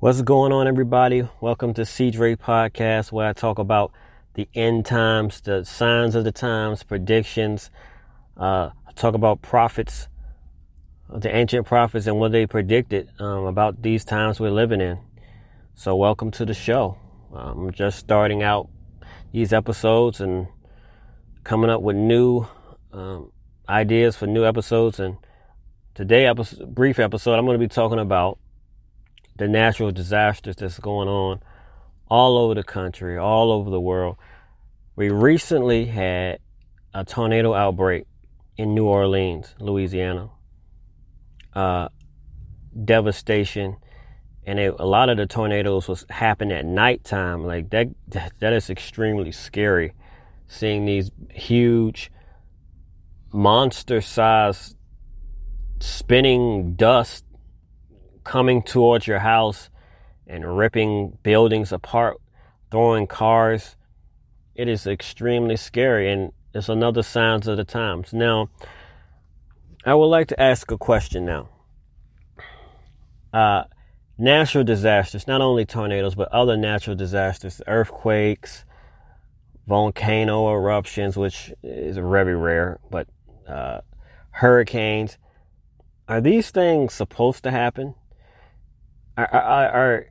What's going on, everybody? Welcome to C Dre Podcast, where I talk about the end times, the signs of the times, predictions. Uh, I talk about prophets, the ancient prophets, and what they predicted um, about these times we're living in. So, welcome to the show. I'm just starting out these episodes and coming up with new um, ideas for new episodes. And today, episode, brief episode, I'm going to be talking about the natural disasters that's going on all over the country, all over the world. We recently had a tornado outbreak in New Orleans, Louisiana. Uh, devastation, and it, a lot of the tornadoes was happen at nighttime. Like that, that is extremely scary. Seeing these huge, monster-sized, spinning dust coming towards your house and ripping buildings apart, throwing cars. It is extremely scary and it's another signs of the times. Now, I would like to ask a question now. Uh, natural disasters, not only tornadoes, but other natural disasters, earthquakes, volcano eruptions, which is very rare, but uh, hurricanes. Are these things supposed to happen? Are, are, are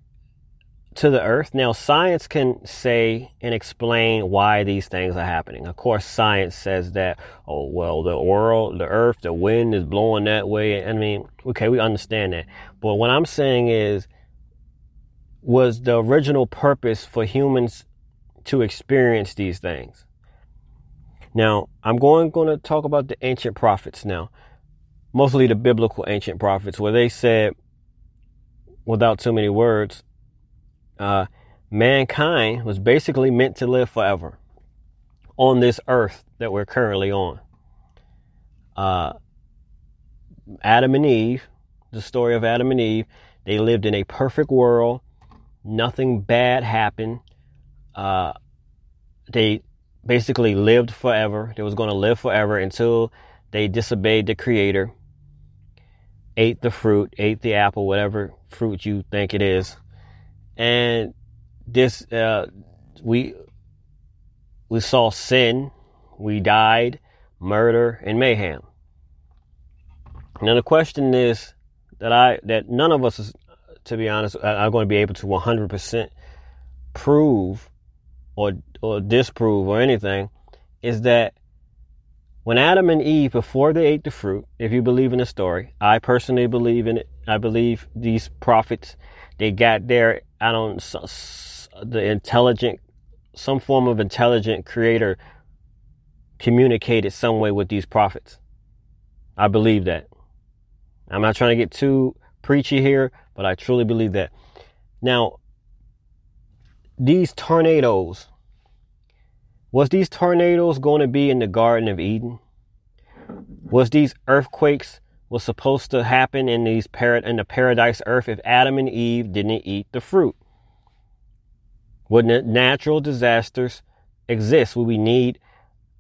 to the earth. Now, science can say and explain why these things are happening. Of course, science says that, oh, well, the world, the earth, the wind is blowing that way. I mean, okay, we understand that. But what I'm saying is, was the original purpose for humans to experience these things? Now, I'm going, going to talk about the ancient prophets now, mostly the biblical ancient prophets, where they said, without too many words, uh, mankind was basically meant to live forever on this earth that we're currently on. Uh, Adam and Eve, the story of Adam and Eve, they lived in a perfect world. Nothing bad happened. Uh, they basically lived forever. They was going to live forever until they disobeyed the Creator ate the fruit, ate the apple, whatever fruit you think it is, and this uh, we we saw sin, we died, murder, and mayhem. Now the question is that I that none of us is, to be honest, are going to be able to 100% prove or or disprove or anything is that when Adam and Eve, before they ate the fruit, if you believe in the story, I personally believe in it. I believe these prophets, they got there, I don't, the intelligent, some form of intelligent creator communicated some way with these prophets. I believe that. I'm not trying to get too preachy here, but I truly believe that. Now, these tornadoes was these tornadoes going to be in the Garden of Eden? Was these earthquakes was supposed to happen in these par- in the paradise earth if Adam and Eve didn't eat the fruit? Would natural disasters exist? Would we need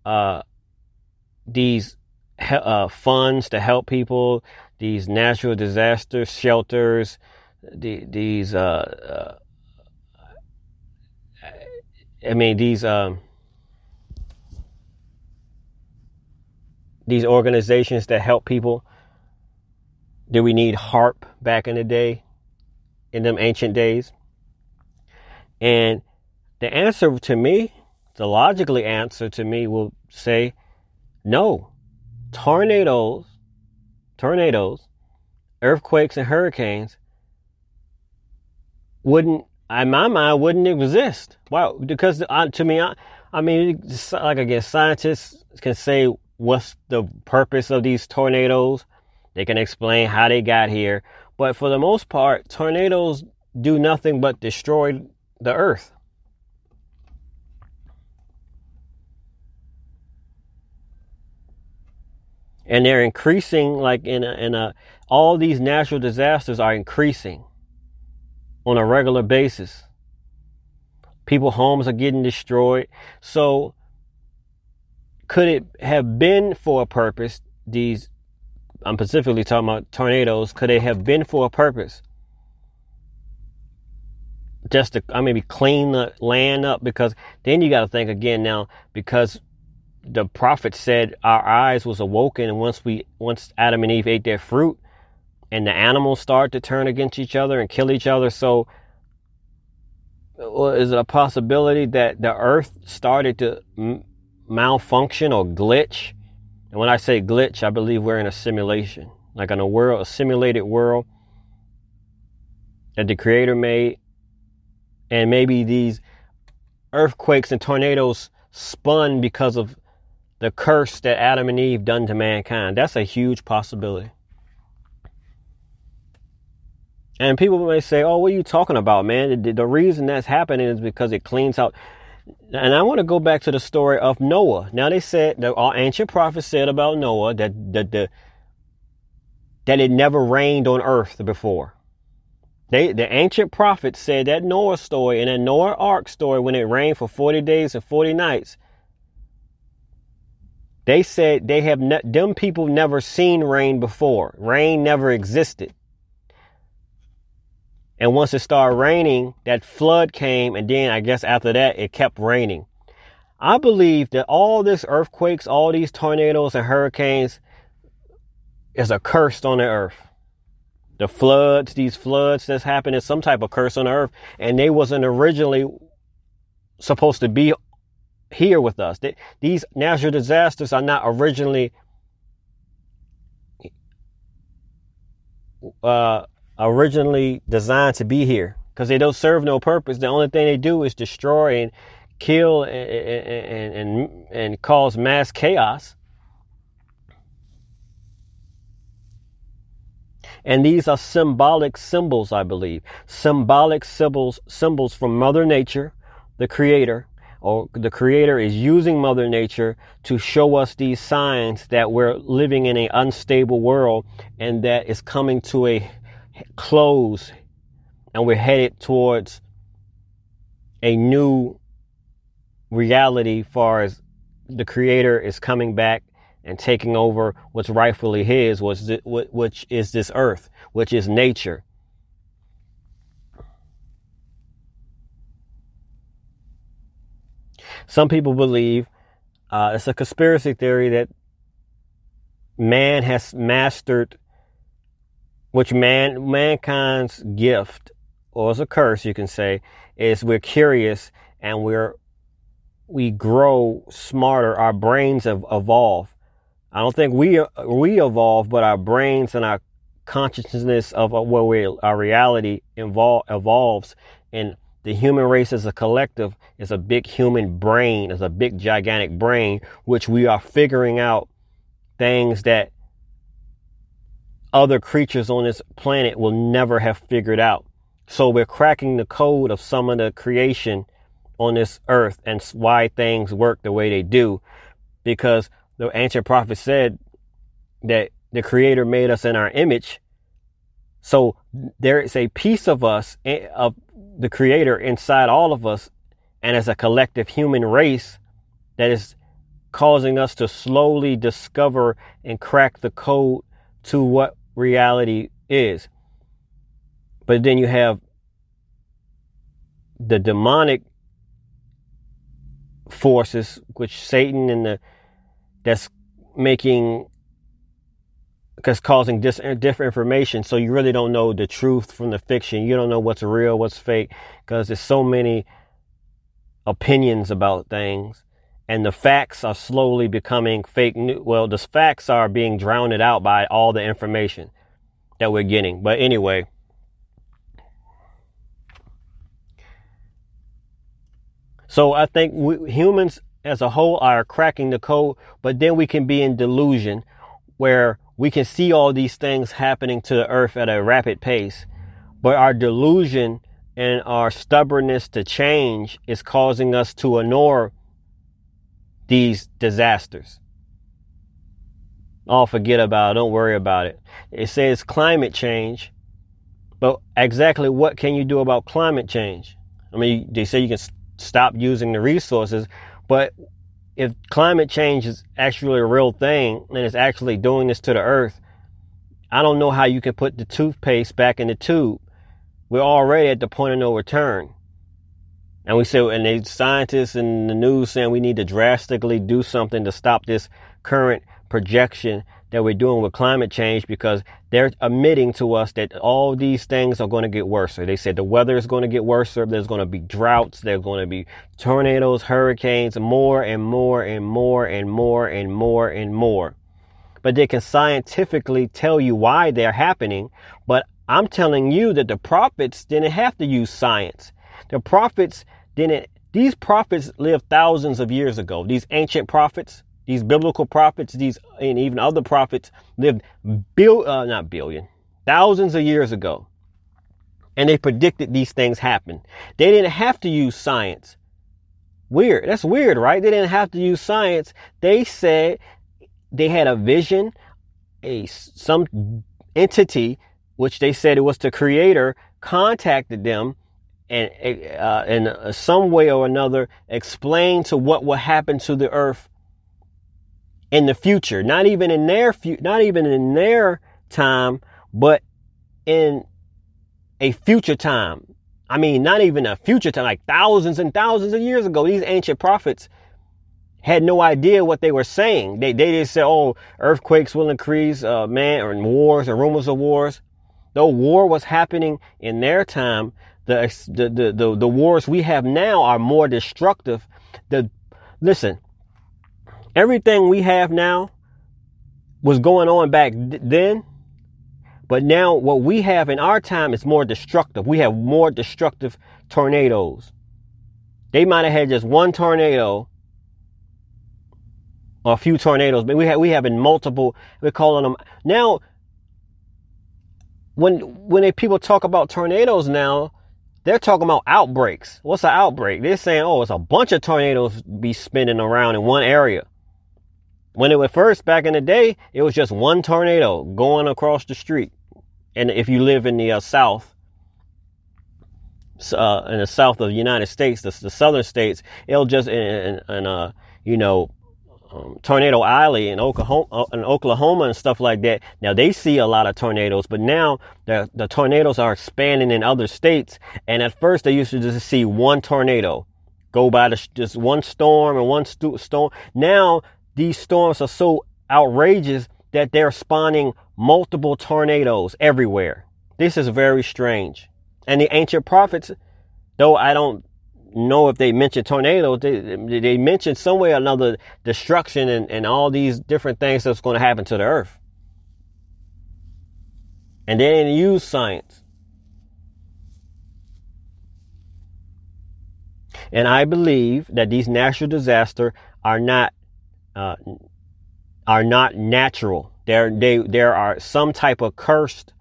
uh, these uh, funds to help people? These natural disaster shelters? The, these uh, uh I mean these um, these organizations that help people? Did we need HARP back in the day, in them ancient days? And the answer to me, the logically answer to me will say no. Tornadoes, tornadoes, earthquakes, and hurricanes wouldn't, in my mind, wouldn't exist. Why? Because uh, to me, I, I mean, like I guess scientists can say what's the purpose of these tornadoes. They can explain how they got here. But for the most part, tornadoes do nothing but destroy the earth. And they're increasing like in a, in a all these natural disasters are increasing on a regular basis. People homes are getting destroyed. So could it have been for a purpose? These, I'm specifically talking about tornadoes. Could they have been for a purpose? just to I maybe clean the land up because then you got to think again now because the prophet said our eyes was awoken and once we once Adam and Eve ate that fruit and the animals start to turn against each other and kill each other so uh, is it a possibility that the earth started to malfunction or glitch and when I say glitch I believe we're in a simulation like in a world a simulated world that the creator made and maybe these earthquakes and tornadoes spun because of the curse that Adam and Eve done to mankind. That's a huge possibility. And people may say, "Oh, what are you talking about, man? The, the reason that's happening is because it cleans out." And I want to go back to the story of Noah. Now they said the ancient prophets said about Noah that that the that it never rained on earth before. They, the ancient prophets said that Noah story and that Noah Ark story when it rained for 40 days and 40 nights. They said they have ne- them people never seen rain before. Rain never existed. And once it started raining, that flood came, and then I guess after that it kept raining. I believe that all this earthquakes, all these tornadoes and hurricanes is a curse on the earth the floods, these floods that's happened is some type of curse on earth, and they wasn't originally supposed to be here with us. They, these natural disasters are not originally uh, originally designed to be here because they don't serve no purpose. The only thing they do is destroy and kill and and and, and cause mass chaos. And these are symbolic symbols, I believe. Symbolic symbols, symbols from Mother Nature, the Creator, or the Creator is using Mother Nature to show us these signs that we're living in an unstable world and that is coming to a close and we're headed towards a new reality far as the Creator is coming back and taking over what's rightfully his, which is this earth, which is nature. Some people believe uh, it's a conspiracy theory that man has mastered, which man mankind's gift, or as a curse, you can say, is we're curious and we're we grow smarter. Our brains have evolved I don't think we we evolve, but our brains and our consciousness of where we our reality evol- evolves, and the human race as a collective is a big human brain, is a big gigantic brain, which we are figuring out things that other creatures on this planet will never have figured out. So we're cracking the code of some of the creation on this earth and why things work the way they do because the ancient prophets said that the creator made us in our image. So there is a piece of us, eh, of the creator inside all of us. And as a collective human race that is causing us to slowly discover and crack the code to what reality is. But then you have the demonic forces, which Satan and the that's making because causing dis- uh, different information. So you really don't know the truth from the fiction. You don't know what's real what's fake because there's so many opinions about things and the facts are slowly becoming fake news well the facts are being drowned out by all the information that we're getting. But anyway so i think we, humans as a whole are cracking the code, but then we can be in delusion where we can see all these things happening to the earth at a rapid pace, but our delusion and our stubbornness to change is causing us to ignore these disasters. Oh, forget about it. Don't worry about it. It says climate change, but exactly what can you do about climate change? I mean, they say you can stop using the resources, but if climate change is actually a real thing and it's actually doing this to the earth, I don't know how you can put the toothpaste back in the tube. We're already at the point of no return. And we say, and the scientists in the news saying we need to drastically do something to stop this current projection that we're doing with climate change because they're admitting to us that all these things are going to get worse. They said the weather is going to get worse. There's going to be droughts. There's going to be tornadoes, hurricanes, more and more and more and more and more and more. But they can scientifically tell you why they're happening. But I'm telling you that the prophets didn't have to use science. The prophets didn't, these prophets lived thousands of years ago. These ancient prophets, these biblical prophets, these and even other prophets lived bill uh, not billion, thousands of years ago. And they predicted these things happen. They didn't have to use science. Weird. That's weird, right? They didn't have to use science. They said they had a vision, a some entity, which they said it was the creator, contacted them and uh, in some way or another explain to what will happen to the earth in the future, not even in their fu- not even in their time, but in a future time. I mean, not even a future time, like thousands and thousands of years ago, these ancient prophets had no idea what they were saying. They, they just said, oh, earthquakes will increase, uh, man, or wars or rumors of wars. Though war was happening in their time, the, the, the, the wars we have now are more destructive. The, listen, everything we have now was going on back then. But now what we have in our time is more destructive. We have more destructive tornadoes. They might have had just one tornado or a few tornadoes, but we have we have in multiple. We're calling them now. When when they, people talk about tornadoes now, they're talking about outbreaks. What's an outbreak? They're saying, oh, it's a bunch of tornadoes be spinning around in one area. When it was first back in the day, it was just one tornado going across the street. And if you live in the uh, south, uh, in the south of the United States, the, the southern states, it'll just in, in, in uh, you know, um, Tornado Alley in Oklahoma, uh, in Oklahoma and stuff like that. Now they see a lot of tornadoes, but now the, the tornadoes are expanding in other states. And at first they used to just see one tornado go by the, just one storm and one storm. Now these storms are so outrageous that they're spawning multiple tornadoes everywhere. This is very strange. And the ancient prophets, though I don't know if they mentioned tornadoes, they, they mentioned some way or another destruction and, and all these different things that's going to happen to the earth. And they didn't use science. And I believe that these natural disasters are not uh, are not natural. There, they, there are some type of cursed,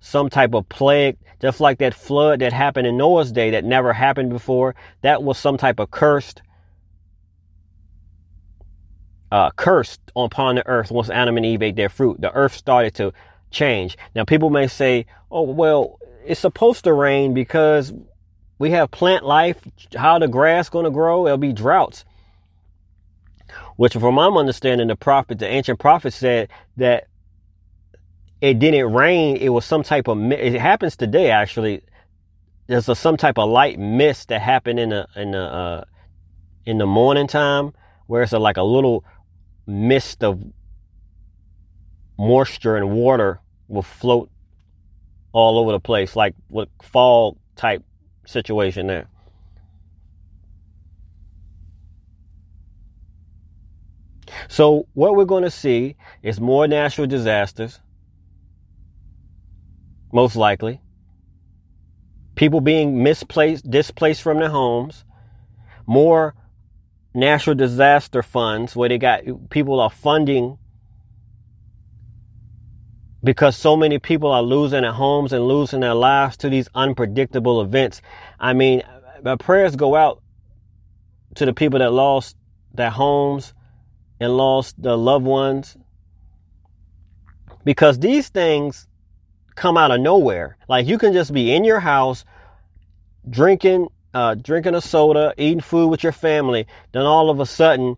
some type of plague, just like that flood that happened in Noah's day that never happened before. That was some type of cursed, uh, cursed upon the earth once Adam and Eve ate their fruit. The earth started to change. Now, people may say, "Oh, well, it's supposed to rain because we have plant life. How the grass going to grow? It'll be droughts." Which, from my understanding, the prophet, the ancient prophet said that it didn't rain. It was some type of, it happens today actually. There's a, some type of light mist that happened in the, in the, uh, in the morning time where it's a, like a little mist of moisture and water will float all over the place, like with fall type situation there. So what we're going to see is more natural disasters, most likely. People being misplaced, displaced from their homes, more natural disaster funds where they got people are funding because so many people are losing their homes and losing their lives to these unpredictable events. I mean, my prayers go out to the people that lost their homes, and lost their loved ones. Because these things come out of nowhere. Like you can just be in your house drinking uh, drinking a soda, eating food with your family, then all of a sudden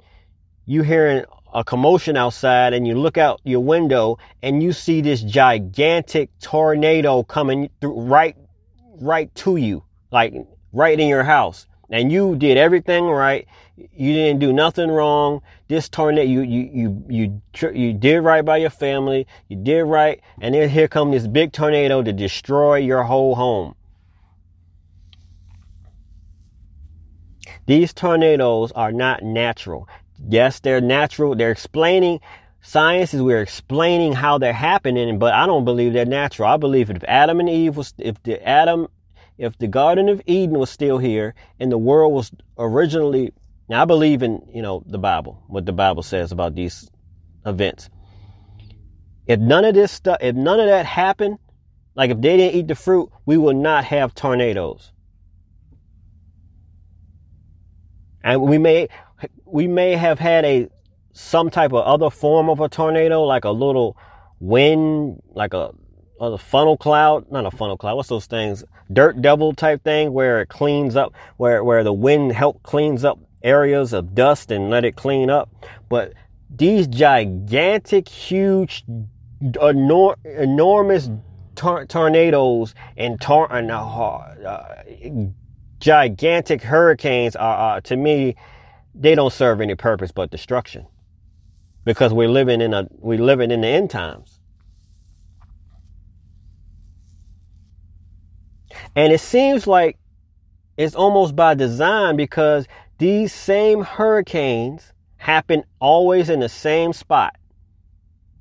you hearing a commotion outside and you look out your window and you see this gigantic tornado coming through right right to you, like right in your house. And you did everything right. You didn't do nothing wrong. This tornado, you you you you you did right by your family. You did right, and then here come this big tornado to destroy your whole home. These tornadoes are not natural. Yes, they're natural. They're explaining science is we're explaining how they're happening, but I don't believe they're natural. I believe if Adam and Eve was, if the Adam, if the Garden of Eden was still here and the world was originally, now I believe in, you know, the Bible, what the Bible says about these events. If none of this stuff, if none of that happened, like if they didn't eat the fruit, we will not have tornadoes. And we may, we may have had a some type of other form of a tornado, like a little wind, like a, a funnel cloud, not a funnel cloud. What's those things? Dirt devil type thing where it cleans up, where, where the wind help cleans up areas of dust and let it clean up. But these gigantic, huge, enor- enormous tor- tornadoes and, tor- and uh, uh, gigantic hurricanes are, uh, to me, they don't serve any purpose but destruction because we're living in a we're living in the end times. And it seems like it's almost by design because these same hurricanes happen always in the same spot.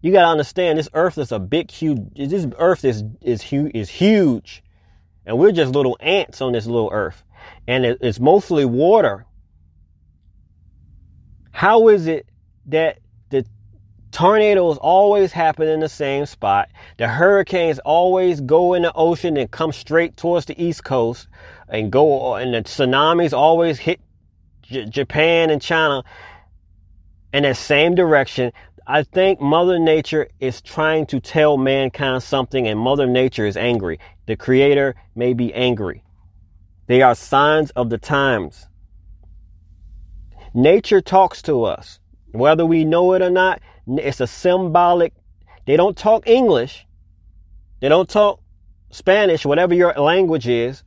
You got to understand this earth is a big huge this earth is is huge is huge. And we're just little ants on this little earth. And it's mostly water. How is it that Tornadoes always happen in the same spot. The hurricanes always go in the ocean and come straight towards the east coast and go, and the tsunamis always hit J- Japan and China in that same direction. I think Mother Nature is trying to tell mankind something, and Mother Nature is angry. The Creator may be angry. They are signs of the times. Nature talks to us. Whether we know it or not, it's a symbolic. They don't talk English. They don't talk Spanish, whatever your language is,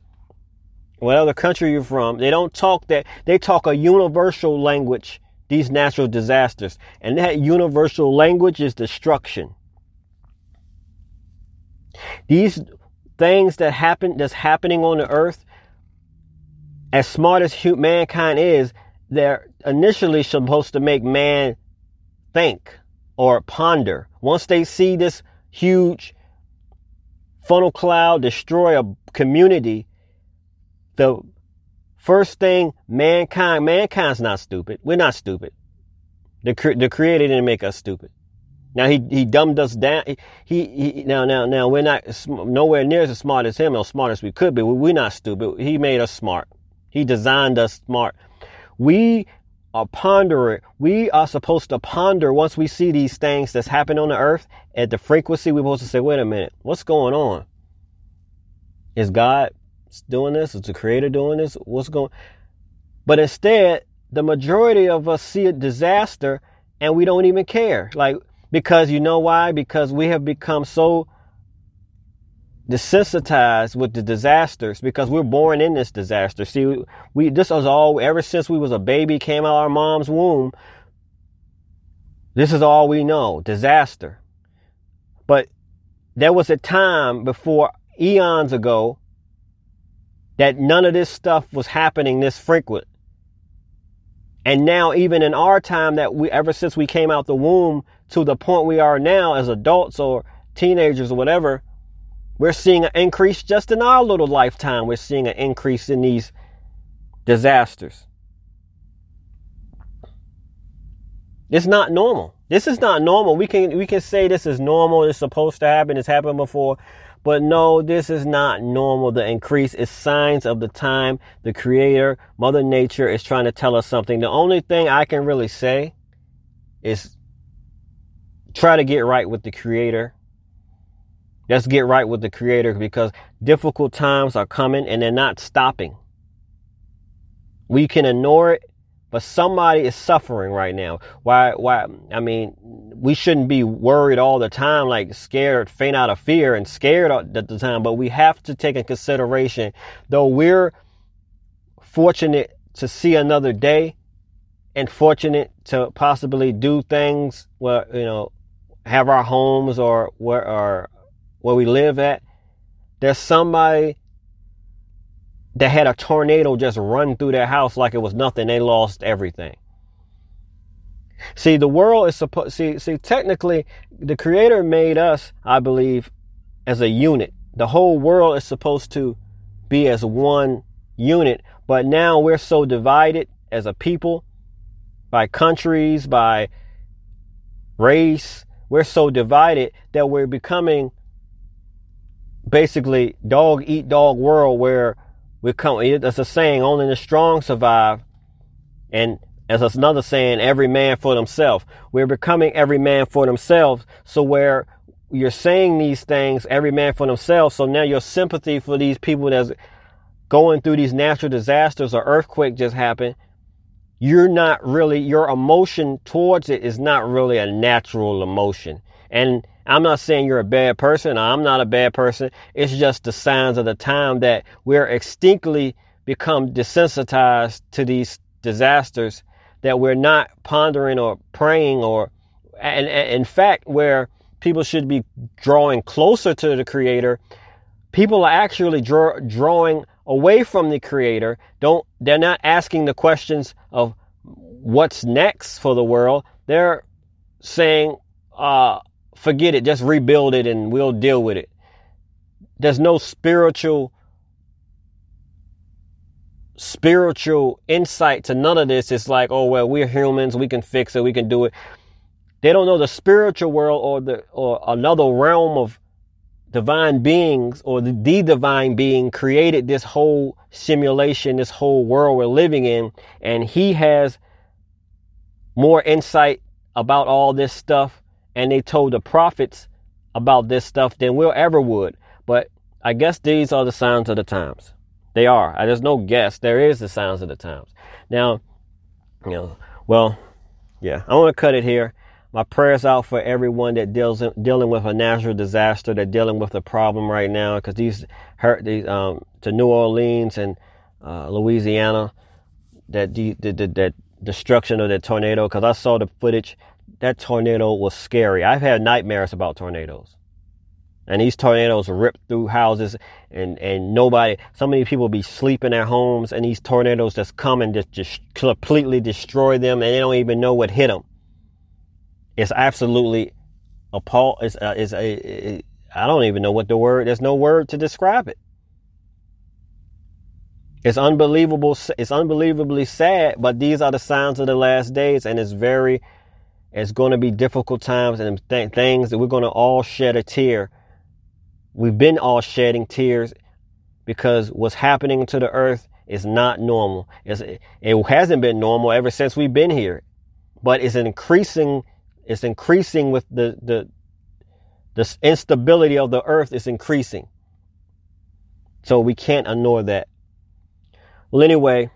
whatever country you're from. They don't talk that. They talk a universal language, these natural disasters. And that universal language is destruction. These things that happen, that's happening on the earth, as smart as mankind is, they're initially supposed to make man think or ponder. Once they see this huge funnel cloud destroy a community, the first thing mankind, mankind's not stupid. We're not stupid. The, the creator didn't make us stupid. Now he, he dumbed us down. He, he, now, now, now we're not nowhere near as smart as him or smart as we could be. We're not stupid. He made us smart. He designed us smart. We are pondering. We are supposed to ponder once we see these things that's happening on the earth at the frequency. We're supposed to say, wait a minute, what's going on? Is God doing this? Is the creator doing this? What's going But instead, the majority of us see a disaster and we don't even care. Like, because you know why? Because we have become so desensitized with the disasters because we're born in this disaster. See, we this was all ever since we was a baby, came out our mom's womb. This is all we know, disaster. But there was a time before eons ago that none of this stuff was happening this frequent. And now, even in our time that we, ever since we came out the womb to the point we are now as adults or teenagers or whatever, we're seeing an increase just in our little lifetime. We're seeing an increase in these disasters. It's not normal. This is not normal. We can we can say this is normal. It's supposed to happen. It's happened before. But no, this is not normal. The increase is signs of the time. The creator, Mother Nature is trying to tell us something. The only thing I can really say is try to get right with the creator Let's get right with the creator because difficult times are coming and they're not stopping. We can ignore it, but somebody is suffering right now. Why, why, I mean, we shouldn't be worried all the time, like scared, faint out of fear and scared at the time, but we have to take in consideration, though we're fortunate to see another day and fortunate to possibly do things where, you know, have our homes or where, or where we live at. There's somebody that had a tornado just run through their house like it was nothing. They lost everything. See, the world is supposed, see, see, technically, the creator made us, I believe, as a unit. The whole world is supposed to be as one unit, but now we're so divided as a people by countries, by race. We're so divided that we're becoming basically dog eat dog world where we come. That's a saying: only the strong survive, and as another saying, every man for themselves. We're becoming every man for themselves. So where you're saying these things, every man for themselves. So now your sympathy for these people that's going through these natural disasters or earthquake just happened, you're not really, your emotion towards it is not really a natural emotion. And I'm not saying you're a bad person. I'm not a bad person. It's just the signs of the time that we're extinctly become desensitized to these disasters that we're not pondering or praying or, and, and in fact, where people should be drawing closer to the creator, people are actually draw, drawing away from the creator. Don't, they're not asking the questions of what's next for the world. They're saying, uh, forget it, just rebuild it and we'll deal with it. There's no spiritual spiritual insight to none of this. It's like, oh well, we're humans, we can fix it, we can do it. They don't know the spiritual world or the or another realm of divine beings or the, the divine being created this whole simulation, this whole world we're living in, and he has more insight about all this stuff, and they told the prophets about this stuff than we'll ever would. But I guess these are the signs of the times. They are. There's no guess. There is the signs of the times. Now, you know, well, yeah, I want to cut it here my prayers out for everyone that deals in, dealing with a natural disaster, that dealing with a problem right now, because these hurt these um, to New Orleans and uh, Louisiana, that the, the, the, that destruction of that tornado. Because I saw the footage, that tornado was scary. I've had nightmares about tornadoes, and these tornadoes rip through houses, and and nobody. So many people be sleeping at homes, and these tornadoes just come and just just completely destroy them, and they don't even know what hit them it's absolutely appall. It's, uh, it's a, it, I don't even know what the word. There's no word to describe it. It's unbelievable. It's unbelievably sad, but these are the signs of the last days, and it's very. It's going to be difficult times and th- things that we're going to all shed a tear. We've been all shedding tears because what's happening to the earth is not normal. It's, it hasn't been normal ever since we've been here, but it's increasing it's increasing with the, the, the instability of the earth is increasing. So we can't ignore that. Well, anyway,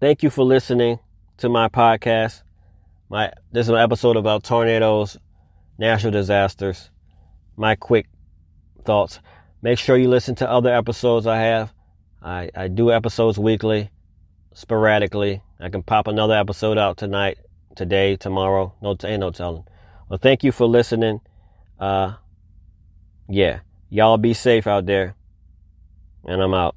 thank you for listening to my podcast. My this is an episode about tornadoes, natural disasters. My quick thoughts. Make sure you listen to other episodes I have. I, I do episodes weekly, sporadically. I can pop another episode out tonight today, tomorrow. No, ain't no telling. Well, thank you for listening. Uh, yeah, y'all be safe out there. And I'm out.